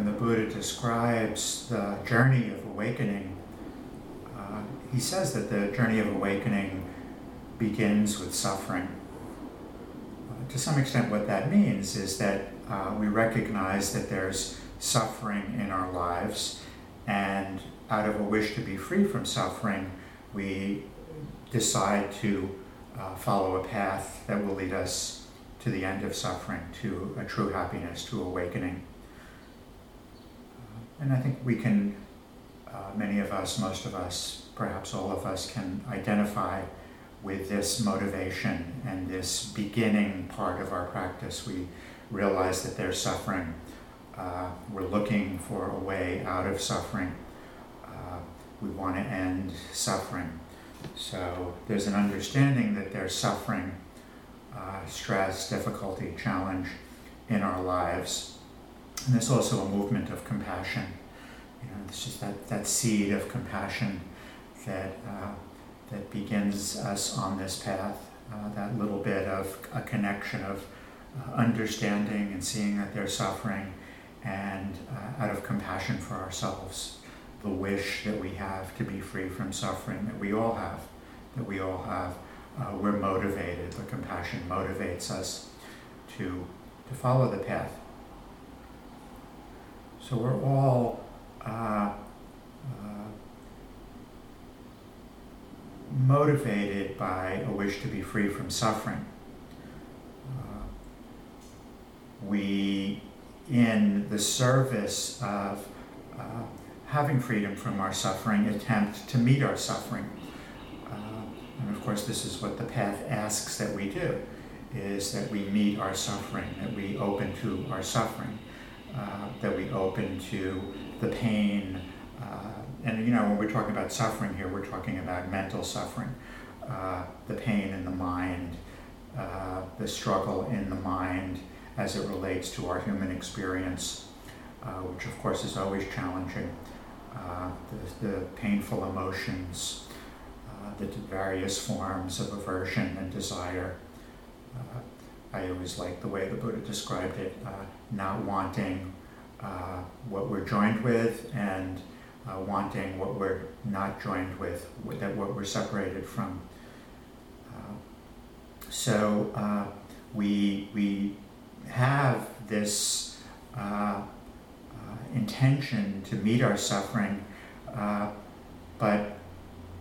when the Buddha describes the journey of awakening, uh, he says that the journey of awakening begins with suffering. Uh, to some extent, what that means is that uh, we recognize that there's suffering in our lives, and out of a wish to be free from suffering, we decide to uh, follow a path that will lead us to the end of suffering, to a true happiness, to awakening. And I think we can, uh, many of us, most of us, perhaps all of us, can identify with this motivation and this beginning part of our practice. We realize that there's suffering. Uh, we're looking for a way out of suffering. Uh, we want to end suffering. So there's an understanding that there's suffering, uh, stress, difficulty, challenge in our lives. And there's also a movement of compassion. You know, it's just that, that seed of compassion that, uh, that begins us on this path, uh, that little bit of a connection of uh, understanding and seeing that they're suffering and uh, out of compassion for ourselves the wish that we have to be free from suffering that we all have, that we all have. Uh, we're motivated. The compassion motivates us to to follow the path. So we're all uh, uh, motivated by a wish to be free from suffering. Uh, we, in the service of uh, having freedom from our suffering, attempt to meet our suffering. Uh, and of course, this is what the path asks that we do, is that we meet our suffering, that we open to our suffering, uh, that we open to the pain. Uh, and you know, when we're talking about suffering here, we're talking about mental suffering, uh, the pain in the mind, uh, the struggle in the mind as it relates to our human experience, uh, which of course is always challenging the, the, painful emotions, the various forms of aversion and desire. I always like the way the Buddha described it, not wanting uh, what we're joined with and uh, wanting what we're not joined with, that what we're separated from. so we, we have this intention to meet our suffering, uh, but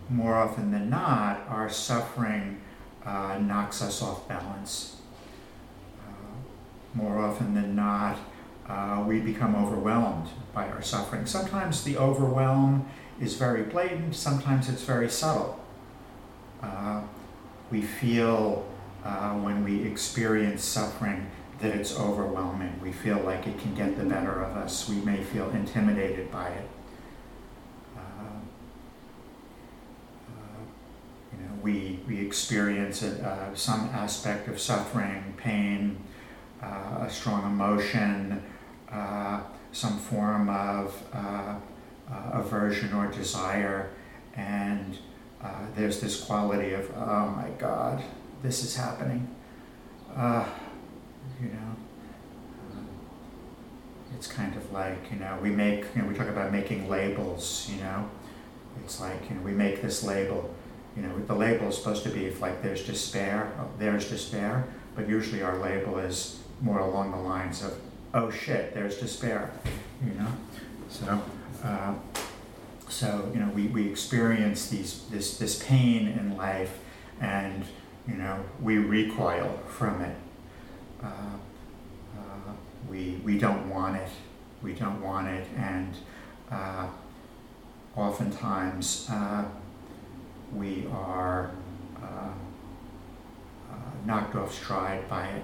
more often than not, our suffering uh, knocks us off balance. More often than not, uh, we become overwhelmed by our suffering. Sometimes the overwhelm is very blatant, sometimes it's very subtle. Uh, we feel uh, when we experience suffering that it's overwhelming. We feel like it can get the better of us. We may feel intimidated by it. Uh, uh, you know, we, we experience uh, some aspect of suffering, pain, uh, a strong emotion, uh, some form of uh, aversion or desire, and there's this quality of, oh my God, this is happening you know. Um, it's kind of like, you know, we make, you know, we talk about making labels, you know. It's like, you know, we make this label, you know, the label is supposed to be if like there's despair, oh, there's despair, but usually our label is more along the lines of, oh shit, there's despair, you know. So, uh, so you know, we, we experience these this this pain in life, and you know, we recoil from it uh, uh, we, we don't want it. We don't want it. And uh, oftentimes we are knocked off stride by it.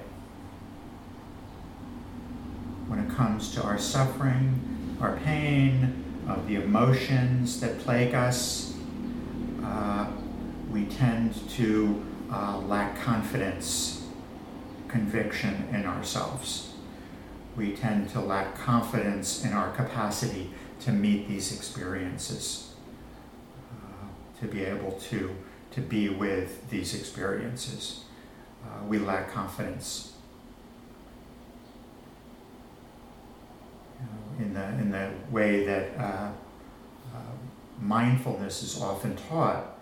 When it comes to our suffering, our pain, uh, the emotions that plague us, uh, we tend to uh, lack confidence conviction in ourselves. We tend to lack confidence in our capacity to meet these experiences, uh, to be able to, to be with these experiences. Uh, we lack confidence. In the, in the way that uh, uh, mindfulness is often taught,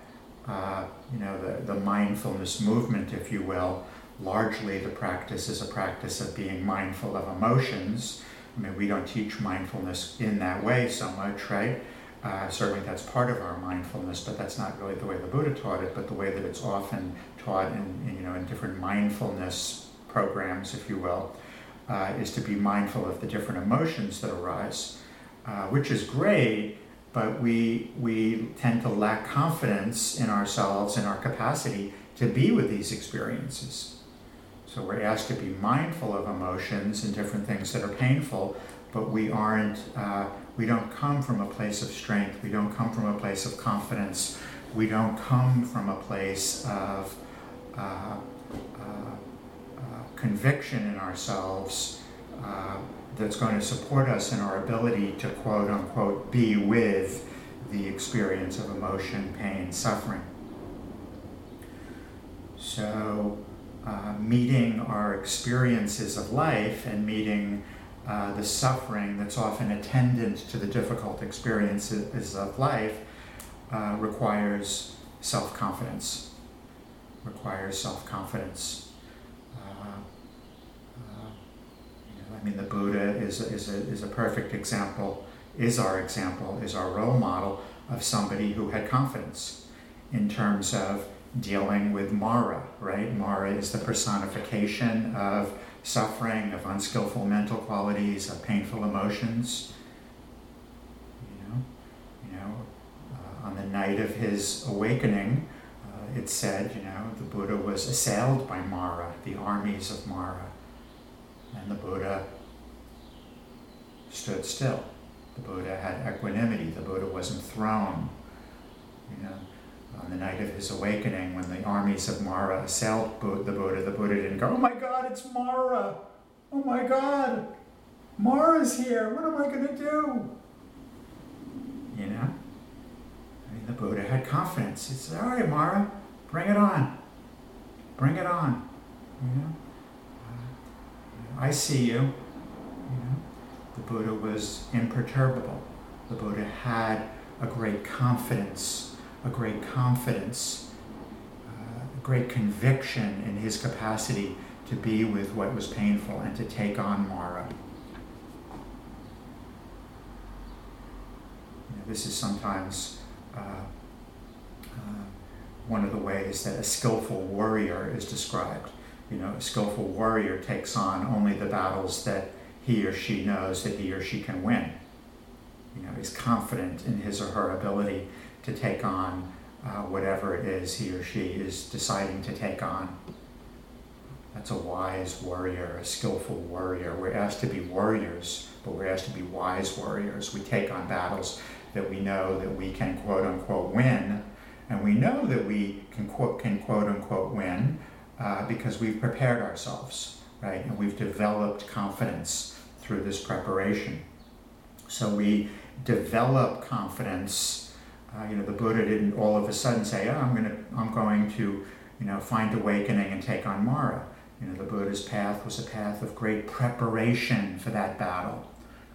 uh, you know, the, the mindfulness movement, if you will, largely the practice is a practice of being mindful of emotions. I mean, we don't teach mindfulness in that way so much, right? Uh, certainly that's part of our mindfulness, but that's not really the way the Buddha taught it, but the way that it's often taught in, in you know, in different mindfulness programs, if you will, uh, is to be mindful of the different emotions that arise, uh, which is great, but we, we tend to lack confidence in ourselves and our capacity to be with these experiences. So we're asked to be mindful of emotions and different things that are painful, but we aren't, uh, we don't come from a place of strength, we don't come from a place of confidence, we don't come from a place of uh, uh, conviction in ourselves uh, that's going to support us in our ability to quote unquote be with the experience of emotion, pain, suffering. So, uh, meeting our experiences of life and meeting uh, the suffering that's often attendant to the difficult experiences of life uh, requires self confidence. Requires self confidence. I mean, the Buddha is, is, a, is a perfect example, is our example, is our role model of somebody who had confidence in terms of dealing with Mara, right? Mara is the personification of suffering, of unskillful mental qualities, of painful emotions. You know, you know, uh, on the night of his awakening, uh, it said, you know, the Buddha was assailed by Mara, the armies of Mara. And the Buddha stood still. The Buddha had equanimity. The Buddha wasn't thrown. You know, on the night of his awakening, when the armies of Mara assailed the Buddha, the Buddha didn't go, "Oh my God, it's Mara! Oh my God, Mara's here! What am I going to do?" You know. I mean, the Buddha had confidence. He said, "All right, Mara, bring it on. Bring it on." You know. I see you. you know? The Buddha was imperturbable. The Buddha had a great confidence, a great confidence, uh, a great conviction in his capacity to be with what was painful and to take on Mara. You know, this is sometimes uh, uh, one of the ways that a skillful warrior is described you know, a skillful warrior takes on only the battles that he or she knows that he or she can win. You know, is confident in his or her ability to take on uh, whatever it is he or she is deciding to take on. That's a wise warrior, a skillful warrior. We're asked to be warriors, but we're asked to be wise warriors. We take on battles that we know that we can quote unquote win, and we know that we can quote, can quote unquote win uh, because we've prepared ourselves, right? And we've developed confidence through this preparation. So we develop confidence. Uh, you know, the Buddha didn't all of a sudden say, "Oh, I'm going to, I'm going to, you know, find awakening and take on Mara." You know, the Buddha's path was a path of great preparation for that battle,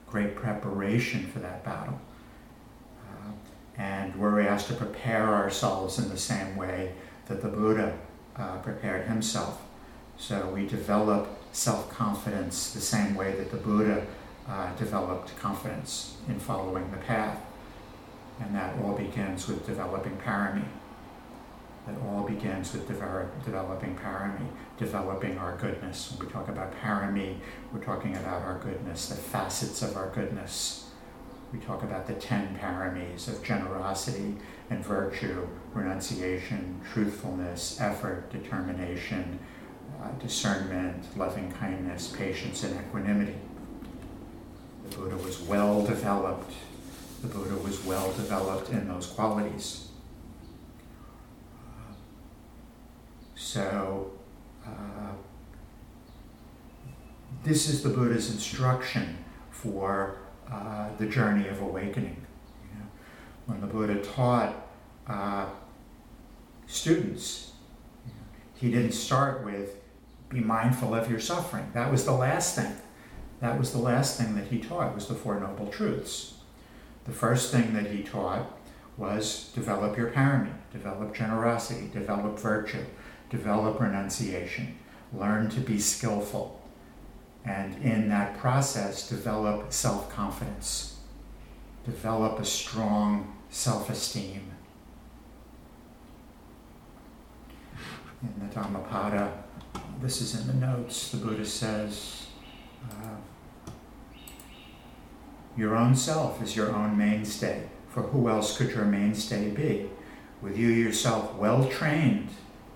great preparation for that battle. Uh, and we're asked to prepare ourselves in the same way that the Buddha uh, prepared himself. So we develop self confidence the same way that the Buddha uh, developed confidence in following the path. And that all begins with developing parami. That all begins with develop, developing parami, developing our goodness. When we talk about parami, we're talking about our goodness, the facets of our goodness. We talk about the ten paramis of generosity and virtue, renunciation, truthfulness, effort, determination, uh, discernment, loving kindness, patience, and equanimity. The Buddha was well developed. The Buddha was well developed in those qualities. So, uh, this is the Buddha's instruction for uh, the journey of awakening. You know, when the Buddha taught uh, students, you know, he didn't start with be mindful of your suffering. That was the last thing. That was the last thing that he taught was the Four Noble Truths. the first thing that he taught was develop your parami, develop generosity, develop virtue, develop renunciation, learn to be skillful, and in that process, develop self confidence, develop a strong self esteem. In the Dhammapada, this is in the notes, the Buddha says, uh, Your own self is your own mainstay, for who else could your mainstay be? With you yourself well trained,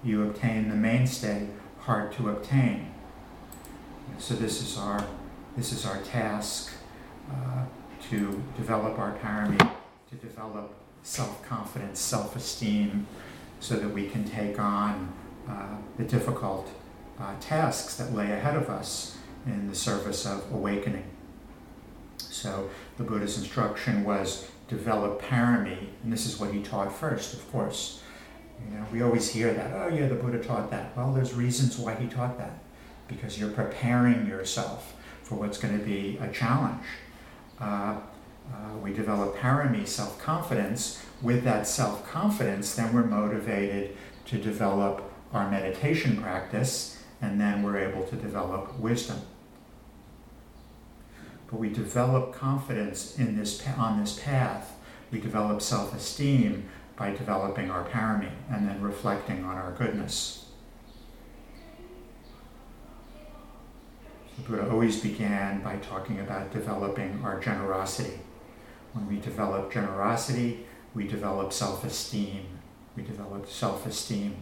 you obtain the mainstay hard to obtain. So this is our this is our task uh, to develop our parami, to develop self-confidence, self-esteem, so that we can take on uh, the difficult uh, tasks that lay ahead of us in the service of awakening. So the Buddha's instruction was develop parami, and this is what he taught first, of course. You know, we always hear that, oh yeah, the Buddha taught that. Well, there's reasons why he taught that. Because you're preparing yourself for what's going to be a challenge. Uh, uh, we develop parami, self-confidence. With that self-confidence, then we're motivated to develop our meditation practice and then we're able to develop wisdom. But we develop confidence in this, on this path. We develop self esteem by developing our parami and then reflecting on our goodness. The Buddha always began by talking about developing our generosity. When we develop generosity, we develop self esteem. We develop self esteem.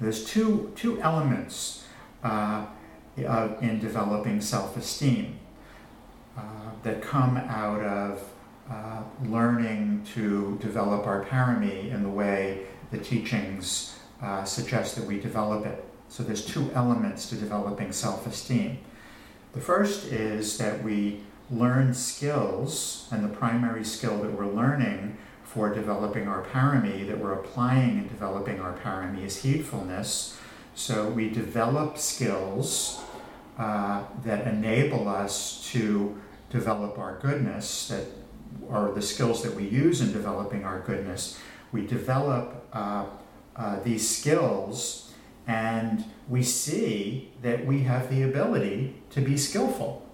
There's two, two elements uh, in developing self esteem uh, that come out of uh, learning to develop our parami in the way the teachings uh, suggest that we develop it. So there's two elements to developing self esteem. The first is that we learn skills, and the primary skill that we're learning for developing our parami, that we're applying in developing our parami, is heedfulness. So we develop skills uh, that enable us to develop our goodness, that are the skills that we use in developing our goodness. We develop uh, uh, these skills and we see that we have the ability to be skillful.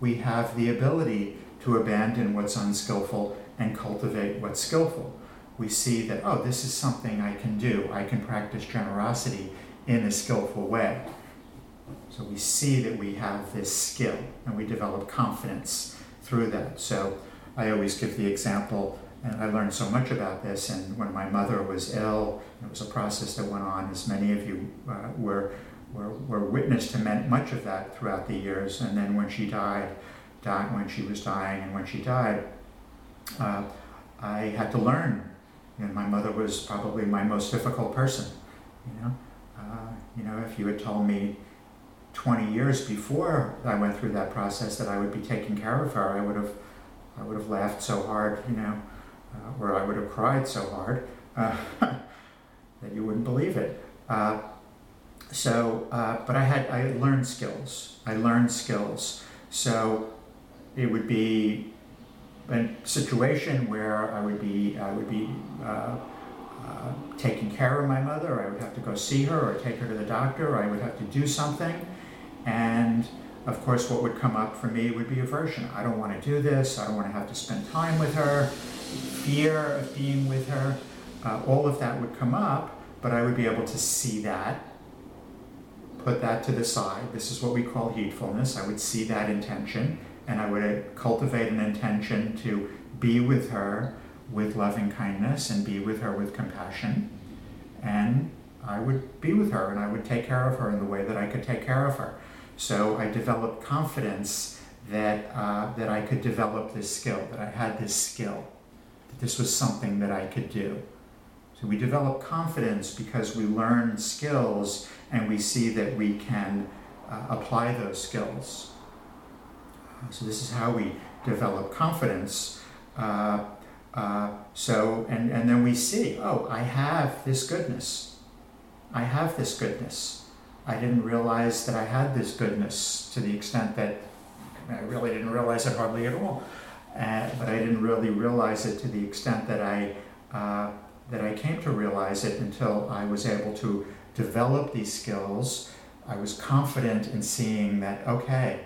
We have the ability to abandon what's unskillful and cultivate what's skillful. We see that, oh, this is something I can do. I can practice generosity in a skillful way. So we see that we have this skill and we develop confidence through that. So I always give the example, and I learned so much about this. And when my mother was ill, it was a process that went on, as many of you uh, were, were, were witness to much of that throughout the years. And then when she died, died when she was dying, and when she died, uh, I had to learn. And my mother was probably my most difficult person. You know, uh, you know, if you had told me 20 years before I went through that process that I would be taking care of her, I would have, I would have laughed so hard, you know, uh, or I would have cried so hard uh, that you wouldn't believe it. Uh, so, but I had, I learned skills. I learned skills. So it would be a situation where I would be I would be uh, uh, taking care of my mother. I would have to go see her or take her to the doctor. I would have to do something, and of course, what would come up for me would be aversion. I don't want to do this. I don't want to have to spend time with her. Fear of being with her. Uh, all of that would come up, but I would be able to see that, put that to the side. This is what we call heedfulness. I would see that intention and I would cultivate an intention to be with her with loving kindness and be with her with compassion. And I would be with her and I would take care of her in the way that I could take care of her. So I developed confidence that, uh, that I could develop this skill, that I had this skill, that this was something that I could do. So we develop confidence because we learn skills and we see that we can uh, apply those skills. So this is how we develop confidence. Uh, uh, so, and, and then we see, oh, I have this goodness. I have this goodness. I didn't realize that I had this goodness to the extent that I really didn't realize it hardly at all. uh, but I didn't really realize it to the extent that I uh, that I came to realize it until I was able to develop these skills. I was confident in seeing that okay,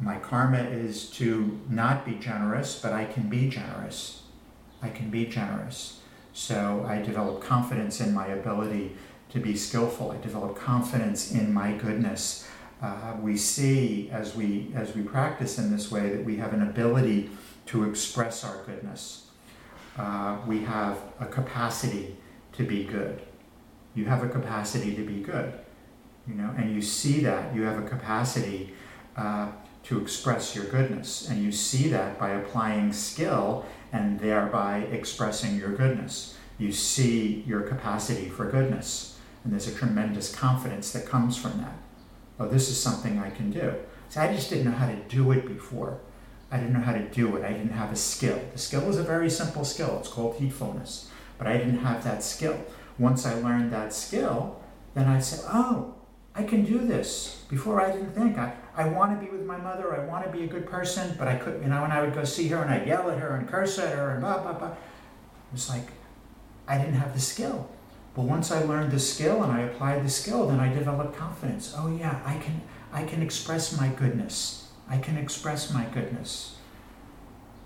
my karma is to not be generous, but I can be generous. I can be generous. So I developed confidence in my ability to be skillful. I develop confidence in my goodness uh, we see as we as we practice in this way that we have an ability to express our goodness. Uh, we have a capacity to be good. You have a capacity to be good, you know, and you see that you have a capacity uh, to express your goodness, and you see that by applying skill and thereby expressing your goodness. You see your capacity for goodness, and there's a tremendous confidence that comes from that oh, this is something I can do. So I just didn't know how to do it before. I didn't know how to do it. I didn't have a skill. The skill is a very simple skill. It's called heedfulness. But I didn't have that skill. Once I learned that skill, then I said, oh, I can do this. Before I didn't think. I, I want to be with my mother. I want to be a good person, but I couldn't, you know, and I would go see her and I'd yell at her and curse at her and blah, blah, blah. It was like, I didn't have the skill. But once I learned the skill and I applied the skill, then I developed confidence. Oh yeah, I can I can express my goodness. I can express my goodness.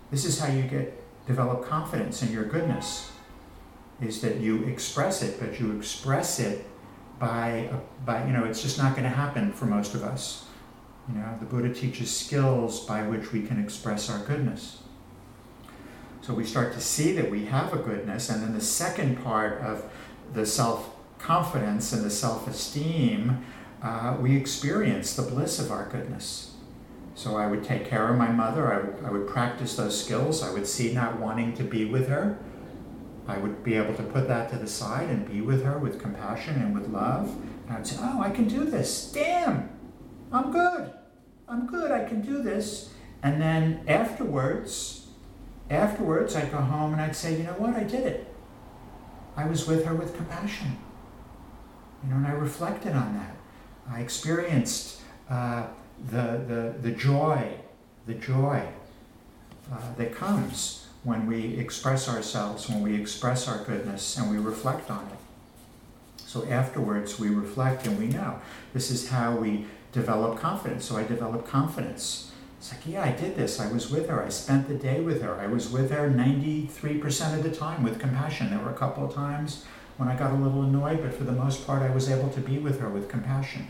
This is how you get develop confidence in your goodness. Is that you express it, but you express it by by you know it's just not going to happen for most of us. You know, the Buddha teaches skills by which we can express our goodness. So we start to see that we have a goodness, and then the second part of the self confidence and the self esteem, uh, we experience the bliss of our goodness. So I would take care of my mother, I would, I would practice those skills, I would see not wanting to be with her. I would be able to put that to the side and be with her with compassion and with love. And I would say, Oh, I can do this. Damn, I'm good. I'm good. I can do this. And then afterwards, afterwards, I'd go home and I'd say, You know what? I did it. I was with her with compassion. You know, and I reflected on that. I experienced uh, the, the, the joy, the joy uh, that comes when we express ourselves, when we express our goodness, and we reflect on it. So afterwards, we reflect and we know this is how we develop confidence. So I develop confidence it's like, yeah, I did this. I was with her. I spent the day with her. I was with her 93% of the time with compassion. There were a couple of times when I got a little annoyed, but for the most part, I was able to be with her with compassion.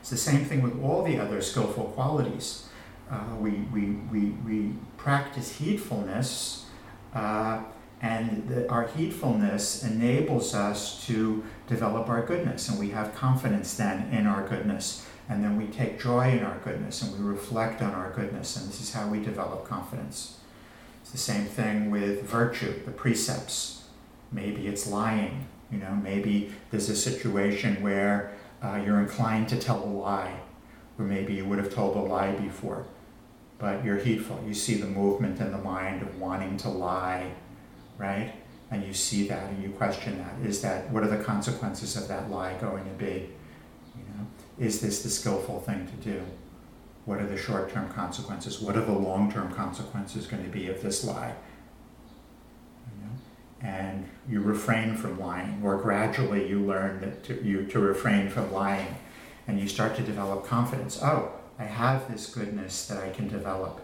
It's the same thing with all the other skillful qualities. Uh, we, we, we, we practice heedfulness, uh, and the, our heedfulness enables us to develop our goodness, and we have confidence then in our goodness and then we take joy in our goodness and we reflect on our goodness, and this is how we develop confidence. It's the same thing with virtue, the precepts. Maybe it's lying, you know, maybe there's a situation where uh, you're inclined to tell a lie, or maybe you would have told a lie before, but you're heedful. You see the movement in the mind of wanting to lie, right? And you see that and you question that. Is that, what are the consequences of that lie going to be? Is this the skillful thing to do? What are the short term consequences? What are the long term consequences going to be of this lie? You know? And you refrain from lying, or gradually you learn to, you, to refrain from lying, and you start to develop confidence. Oh, I have this goodness that I can develop.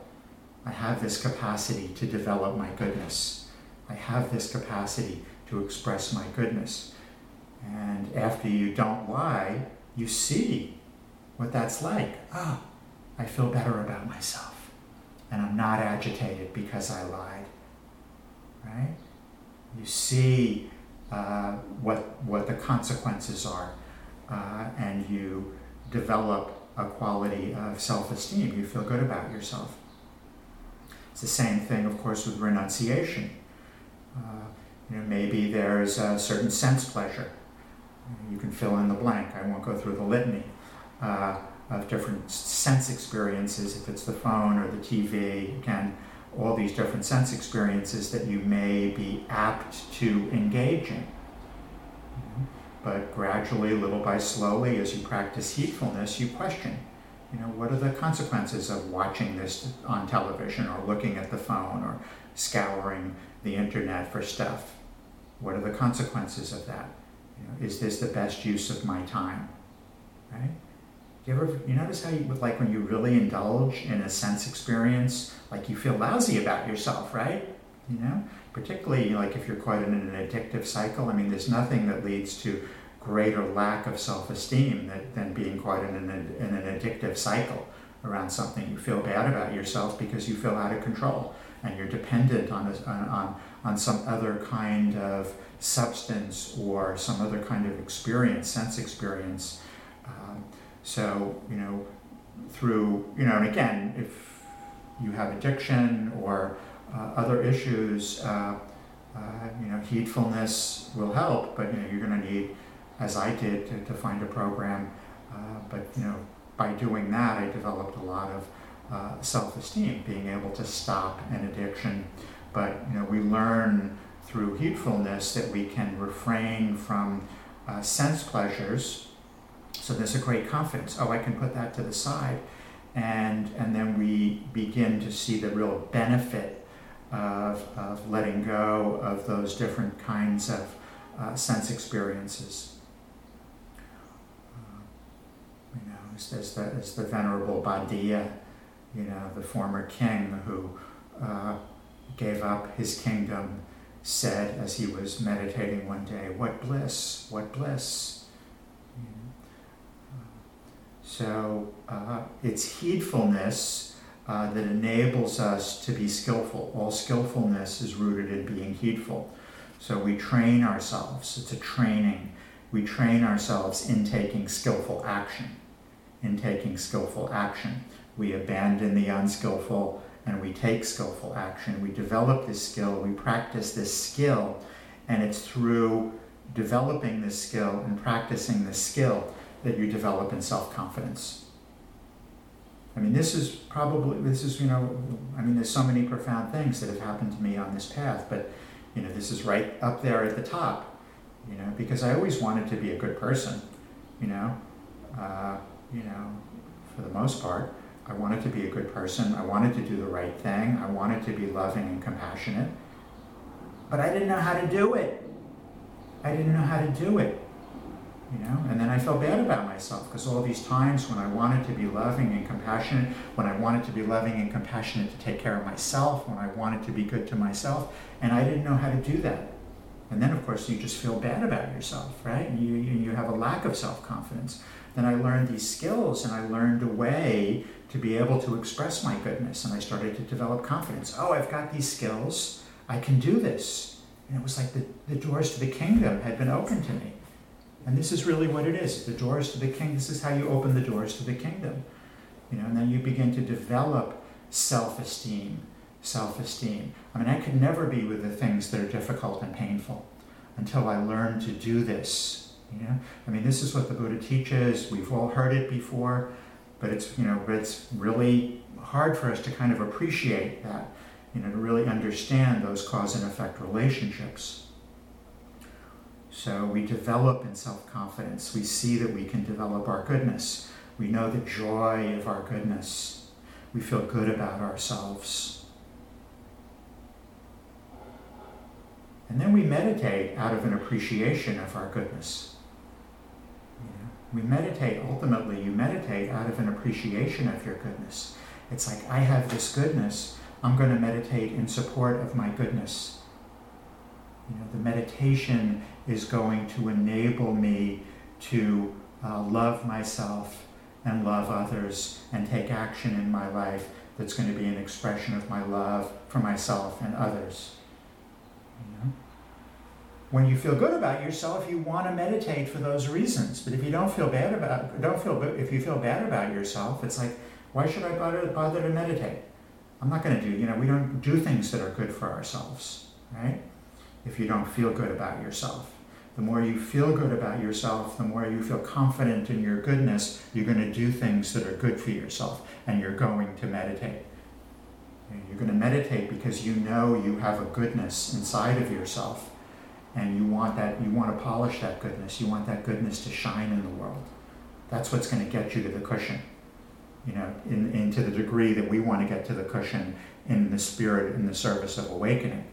I have this capacity to develop my goodness. I have this capacity to express my goodness. And after you don't lie, you see what that's like. Oh, I feel better about myself. And I'm not agitated because I lied. Right? You see uh, what, what the consequences are, uh, and you develop a quality of self esteem. You feel good about yourself. It's the same thing, of course, with renunciation. Uh, you know, maybe there's a certain sense pleasure you can fill in the blank. I won't go through the litany uh, of different sense experiences, if it's the phone or the TV, again, all these different sense experiences that you may be apt to engage in. But gradually, little by slowly, as you practice heedfulness, you question. you know, what are the consequences of watching this on television or looking at the phone or scouring the internet for stuff? What are the consequences of that? You know, is this the best use of my time? Right? Do you ever you notice how you like when you really indulge in a sense experience, like you feel lousy about yourself, right? You know, particularly like if you're quite in an addictive cycle. I mean, there's nothing that leads to greater lack of self-esteem than, than being quite in an, in an addictive cycle around something. You feel bad about yourself because you feel out of control and you're dependent on, a, on, on some other kind of substance or some other kind of experience, sense experience. Um, so, you know, through, you know, and again, if you have addiction or uh, other issues, uh, uh, you know, heedfulness will help, but you know, you're going to need, as I did, to, to find a program. Uh, but you know, by doing that, I developed a lot of uh, self-esteem, being able to stop an addiction. But you know, we learn through heedfulness that we can refrain from uh, sense pleasures. So there's a great confidence. Oh, I can put that to the side, and and then we begin to see the real benefit of, of letting go of those different kinds of uh, sense experiences. Uh, you know, as, the, as the Venerable Bhaddiya, you know, the former king who uh, gave up his kingdom, said as he was meditating one day, What bliss, what bliss. So uh, it's heedfulness uh, that enables us to be skillful. All skillfulness is rooted in being heedful. So we train ourselves, it's a training. We train ourselves in taking skillful action. In taking skillful action. We abandon the unskillful and we take skillful action. We develop this skill, we practice this skill, and it's through developing this skill and practicing this skill that you develop in self confidence. I mean, this is probably, this is, you know, I mean, there's so many profound things that have happened to me on this path, but, you know, this is right up there at the top, you know, because I always wanted to be a good person, you know, uh, you know, for the most part. I wanted to be a good person. I wanted to do the right thing. I wanted to be loving and compassionate. But I didn't know how to do it. I didn't know how to do it you know and then i felt bad about myself because all these times when i wanted to be loving and compassionate when i wanted to be loving and compassionate to take care of myself when i wanted to be good to myself and i didn't know how to do that and then of course you just feel bad about yourself right you, you have a lack of self-confidence then i learned these skills and i learned a way to be able to express my goodness and i started to develop confidence oh i've got these skills i can do this and it was like the, the doors to the kingdom had been opened to me and this is really what it is. The doors to the king. This is how you open the doors to the kingdom. You know, and then you begin to develop self-esteem, self-esteem. I mean, I could never be with the things that are difficult and painful until I learned to do this. You know, I mean, this is what the Buddha teaches. We've all heard it before, but it's you know, it's really hard for us to kind of appreciate that. You know, to really understand those cause and effect relationships. So we develop in self confidence. We see that we can develop our goodness. We know the joy of our goodness. We feel good about ourselves. And then we meditate out of an appreciation of our goodness. We meditate, ultimately, you meditate out of an appreciation of your goodness. It's like, I have this goodness, I'm going to meditate in support of my goodness. You know, the meditation is going to enable me to uh, love myself and love others and take action in my life that's going to be an expression of my love for myself and others. You know? When you feel good about yourself, you want to meditate for those reasons. But if you don't feel bad about don't feel if you feel bad about yourself, it's like why should I bother bother to meditate? I'm not going to do you know we don't do things that are good for ourselves, right? if you don't feel good about yourself. The more you feel good about yourself, the more you feel confident in your goodness, you're going to do things that are good for yourself and you're going to meditate. You're going to meditate because you know you have a goodness inside of yourself and you want that you want to polish that goodness. You want that goodness to shine in the world. That's what's going to get you to the cushion. you know, in, in to the degree that we want to get to the cushion in the spirit, in the service of awakening.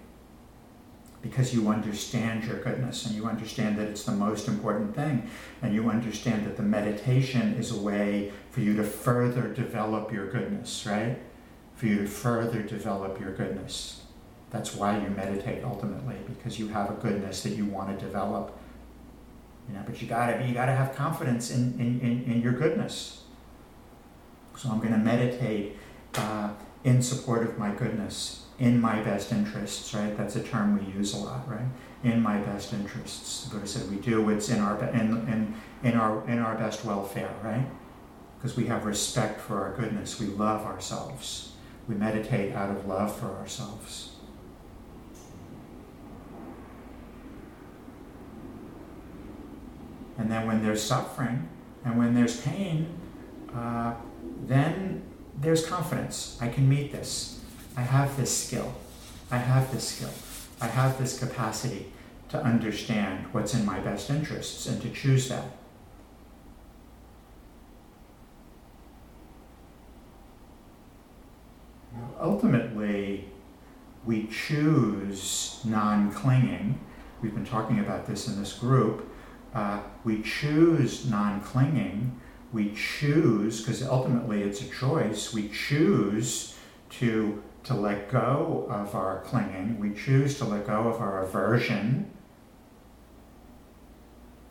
Because you understand your goodness and you understand that it's the most important thing, and you understand that the meditation is a way for you to further develop your goodness, right? For you to further develop your goodness. That's why you meditate ultimately, because you have a goodness that you want to develop. You know, but you gotta you gotta have confidence in, in, in, in your goodness. So I'm gonna meditate uh, in support of my goodness, in my best interests, right? That's a term we use a lot, right? In my best interests. The Buddha said we do what's in our in, in, in our in our best welfare, right? Because we have respect for our goodness. We love ourselves. We meditate out of love for ourselves. And then when there's suffering and when there's pain, uh, then there's confidence. I can meet this. I have this skill. I have this skill. I have this capacity to understand what's in my best interests and to choose that. Ultimately, we choose non clinging. We've been talking about this in this group uh, we choose non clinging, we choose, because ultimately it's a choice, we choose to, to let go of our clinging, we choose to let go of our aversion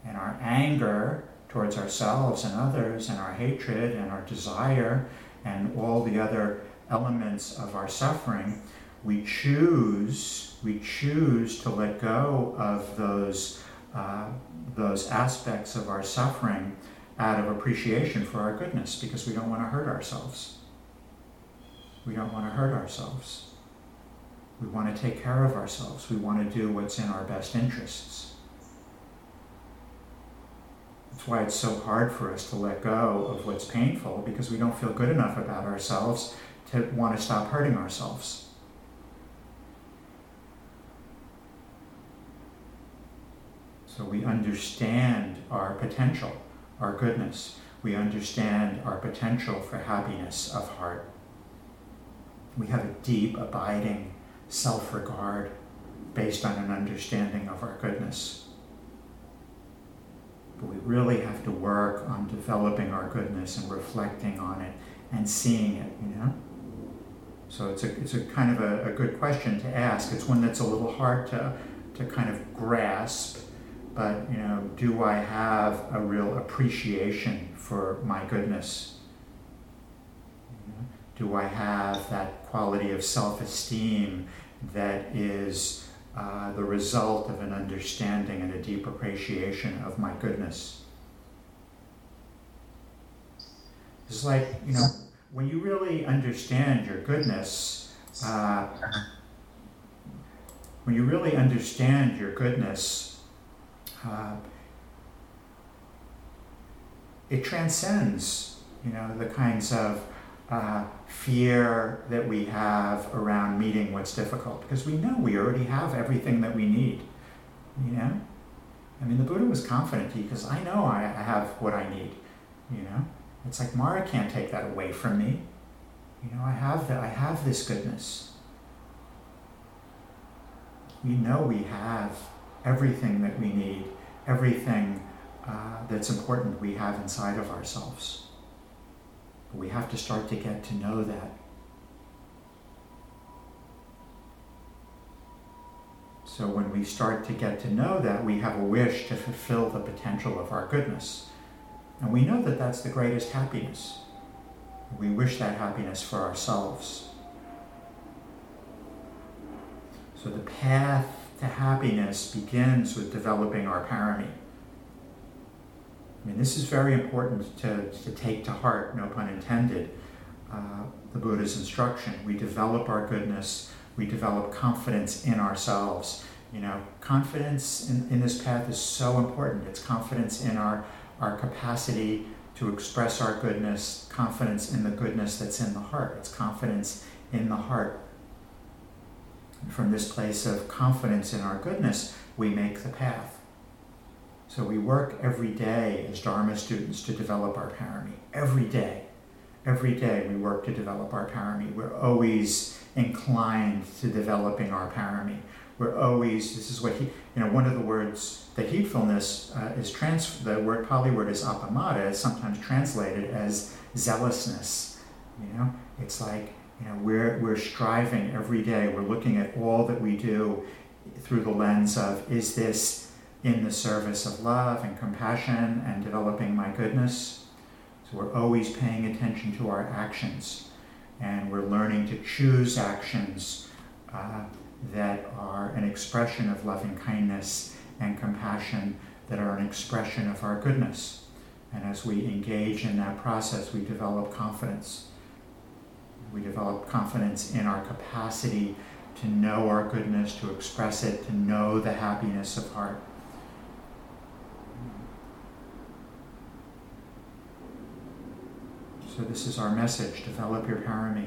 and our anger towards ourselves and others, and our hatred and our desire, and all the other elements of our suffering. We choose, we choose to let go of those uh, those aspects of our suffering out of appreciation for our goodness because we don't want to hurt ourselves. We don't want to hurt ourselves. We want to take care of ourselves. We want to do what's in our best interests. That's why it's so hard for us to let go of what's painful because we don't feel good enough about ourselves to want to stop hurting ourselves. So we understand our potential, our goodness. We understand our potential for happiness of heart. We have a deep, abiding self regard based on an understanding of our goodness. But we really have to work on developing our goodness and reflecting on it and seeing it, you know? So it's a, it's a kind of a, a good question to ask. It's one that's a little hard to, to kind of grasp but you know, do I have a real appreciation for my goodness? Do I have that quality of self-esteem that is uh, the result of an understanding and a deep appreciation of my goodness? It's like, you know, when you really understand your goodness, uh, when you really understand your goodness, uh, it transcends, you know, the kinds of uh, fear that we have around meeting what's difficult because we know we already have everything that we need, you know. I mean, the Buddha was confident because I know I, I have what I need, you know. It's like Mara can't take that away from me. You know, I have that. I have this goodness. We know we have everything that we need, everything uh, that's important we have inside of ourselves. But we have to start to get to know that. So when we start to get to know that, we have a wish to fulfill the potential of our goodness. And we know that that's the greatest happiness. We wish that happiness for ourselves. So the path to happiness begins with developing our parami. I mean, this is very important to, to take to heart, no pun intended, uh, the Buddha's instruction. We develop our goodness, we develop confidence in ourselves. You know, confidence in, in this path is so important. It's confidence in our, our capacity to express our goodness, confidence in the goodness that's in the heart. It's confidence in the heart from this place of confidence in our goodness, we make the path. So we work every day as Dharma students to develop our parami. Every day. Every day we work to develop our parami. We're always inclined to developing our parami. We're always, this is what he, you know, one of the words, the heedfulness uh, is trans, the word Pali word is appamada, is sometimes translated as zealousness. You know, it's like, you know, we're, we're striving every day, we're looking at all that we do through the lens of, is this in the service of love and compassion and developing my goodness? So we're always paying attention to our actions and we're learning to choose actions uh, that are an expression of loving kindness and compassion, that are an expression of our goodness. And as we engage in that process, we develop confidence. We develop confidence in our capacity to know our goodness, to express it, to know the happiness of heart. So, this is our message develop your parami.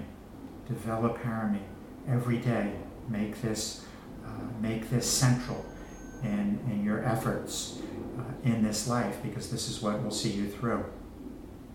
Develop parami every day. Make this, uh, make this central in, in your efforts uh, in this life because this is what will see you through.